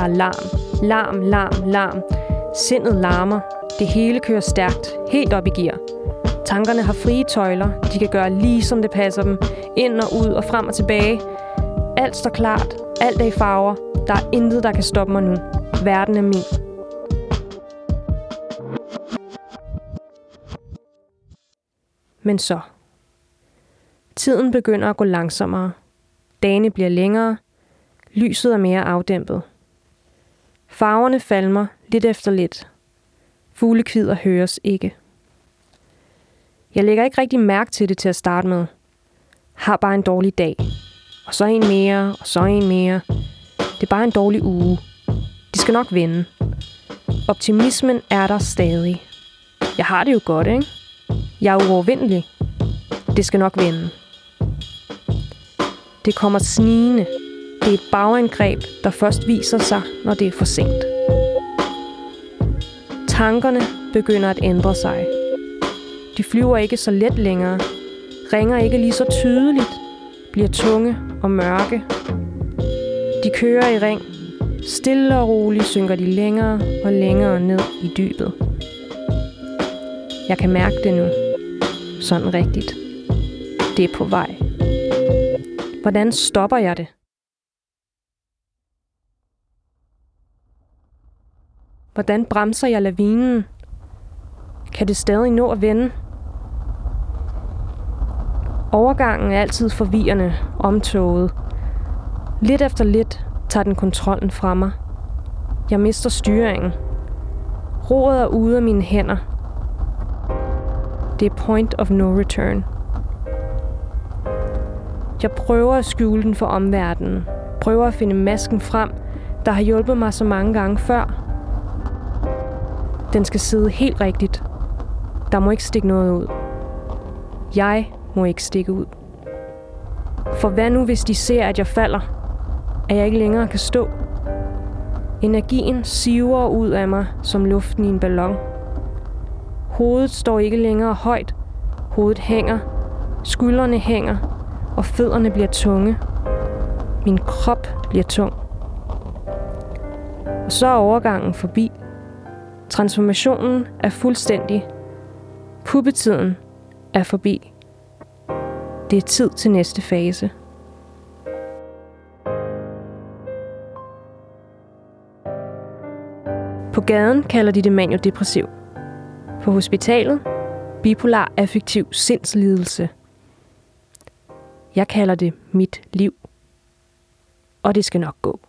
Der er larm, larm, larm, larm. Sindet larmer. Det hele kører stærkt, helt op i gear. Tankerne har frie tøjler. De kan gøre lige som det passer dem. Ind og ud og frem og tilbage. Alt står klart. Alt er i farver. Der er intet, der kan stoppe mig nu. Verden er min. Men så. Tiden begynder at gå langsommere. Dagene bliver længere. Lyset er mere afdæmpet. Farverne falmer lidt efter lidt. Fuglekvider høres ikke. Jeg lægger ikke rigtig mærke til det til at starte med. Har bare en dårlig dag. Og så en mere, og så en mere. Det er bare en dårlig uge. De skal nok vende. Optimismen er der stadig. Jeg har det jo godt, ikke? Jeg er uovervindelig. Det skal nok vende. Det kommer snigende. Det er et bagangreb, der først viser sig, når det er for sent. Tankerne begynder at ændre sig. De flyver ikke så let længere, ringer ikke lige så tydeligt, bliver tunge og mørke. De kører i ring. Stille og roligt synker de længere og længere ned i dybet. Jeg kan mærke det nu. Sådan rigtigt. Det er på vej. Hvordan stopper jeg det? Hvordan bremser jeg lavinen? Kan det stadig nå at vende? Overgangen er altid forvirrende, omtoget. Lidt efter lidt tager den kontrollen fra mig. Jeg mister styringen. Roret er ude af mine hænder. Det er point of no return. Jeg prøver at skjule den for omverdenen. Prøver at finde masken frem, der har hjulpet mig så mange gange før. Den skal sidde helt rigtigt. Der må ikke stikke noget ud. Jeg må ikke stikke ud. For hvad nu, hvis de ser, at jeg falder? At jeg ikke længere kan stå? Energien siver ud af mig som luften i en ballon. Hovedet står ikke længere højt. Hovedet hænger. Skuldrene hænger. Og fødderne bliver tunge. Min krop bliver tung. Og så er overgangen forbi. Transformationen er fuldstændig. Puppetiden er forbi. Det er tid til næste fase. På gaden kalder de det maniodepressiv. På hospitalet bipolar affektiv sindslidelse. Jeg kalder det mit liv. Og det skal nok gå.